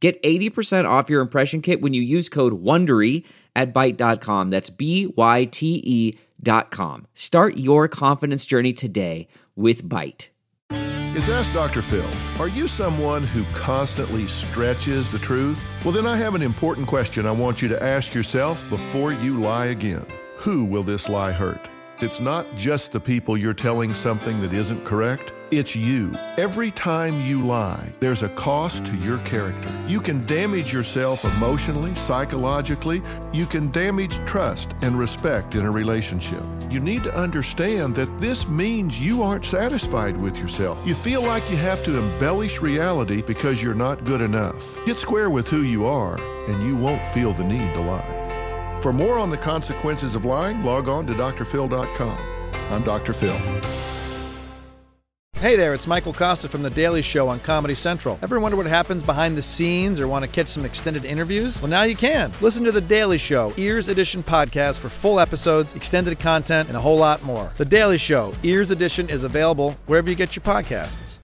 Get 80% off your impression kit when you use code WONDERY at Byte.com. That's B-Y-T-E dot com. Start your confidence journey today with Byte. Is Ask Dr. Phil. Are you someone who constantly stretches the truth? Well, then I have an important question I want you to ask yourself before you lie again. Who will this lie hurt? It's not just the people you're telling something that isn't correct. It's you. Every time you lie, there's a cost to your character. You can damage yourself emotionally, psychologically. You can damage trust and respect in a relationship. You need to understand that this means you aren't satisfied with yourself. You feel like you have to embellish reality because you're not good enough. Get square with who you are, and you won't feel the need to lie. For more on the consequences of lying, log on to drphil.com. I'm Dr. Phil. Hey there, it's Michael Kosta from The Daily Show on Comedy Central. Ever wonder what happens behind the scenes or want to catch some extended interviews? Well, now you can. Listen to The Daily Show, Ears Edition podcast for full episodes, extended content, and a whole lot more. The Daily Show, Ears Edition is available wherever you get your podcasts.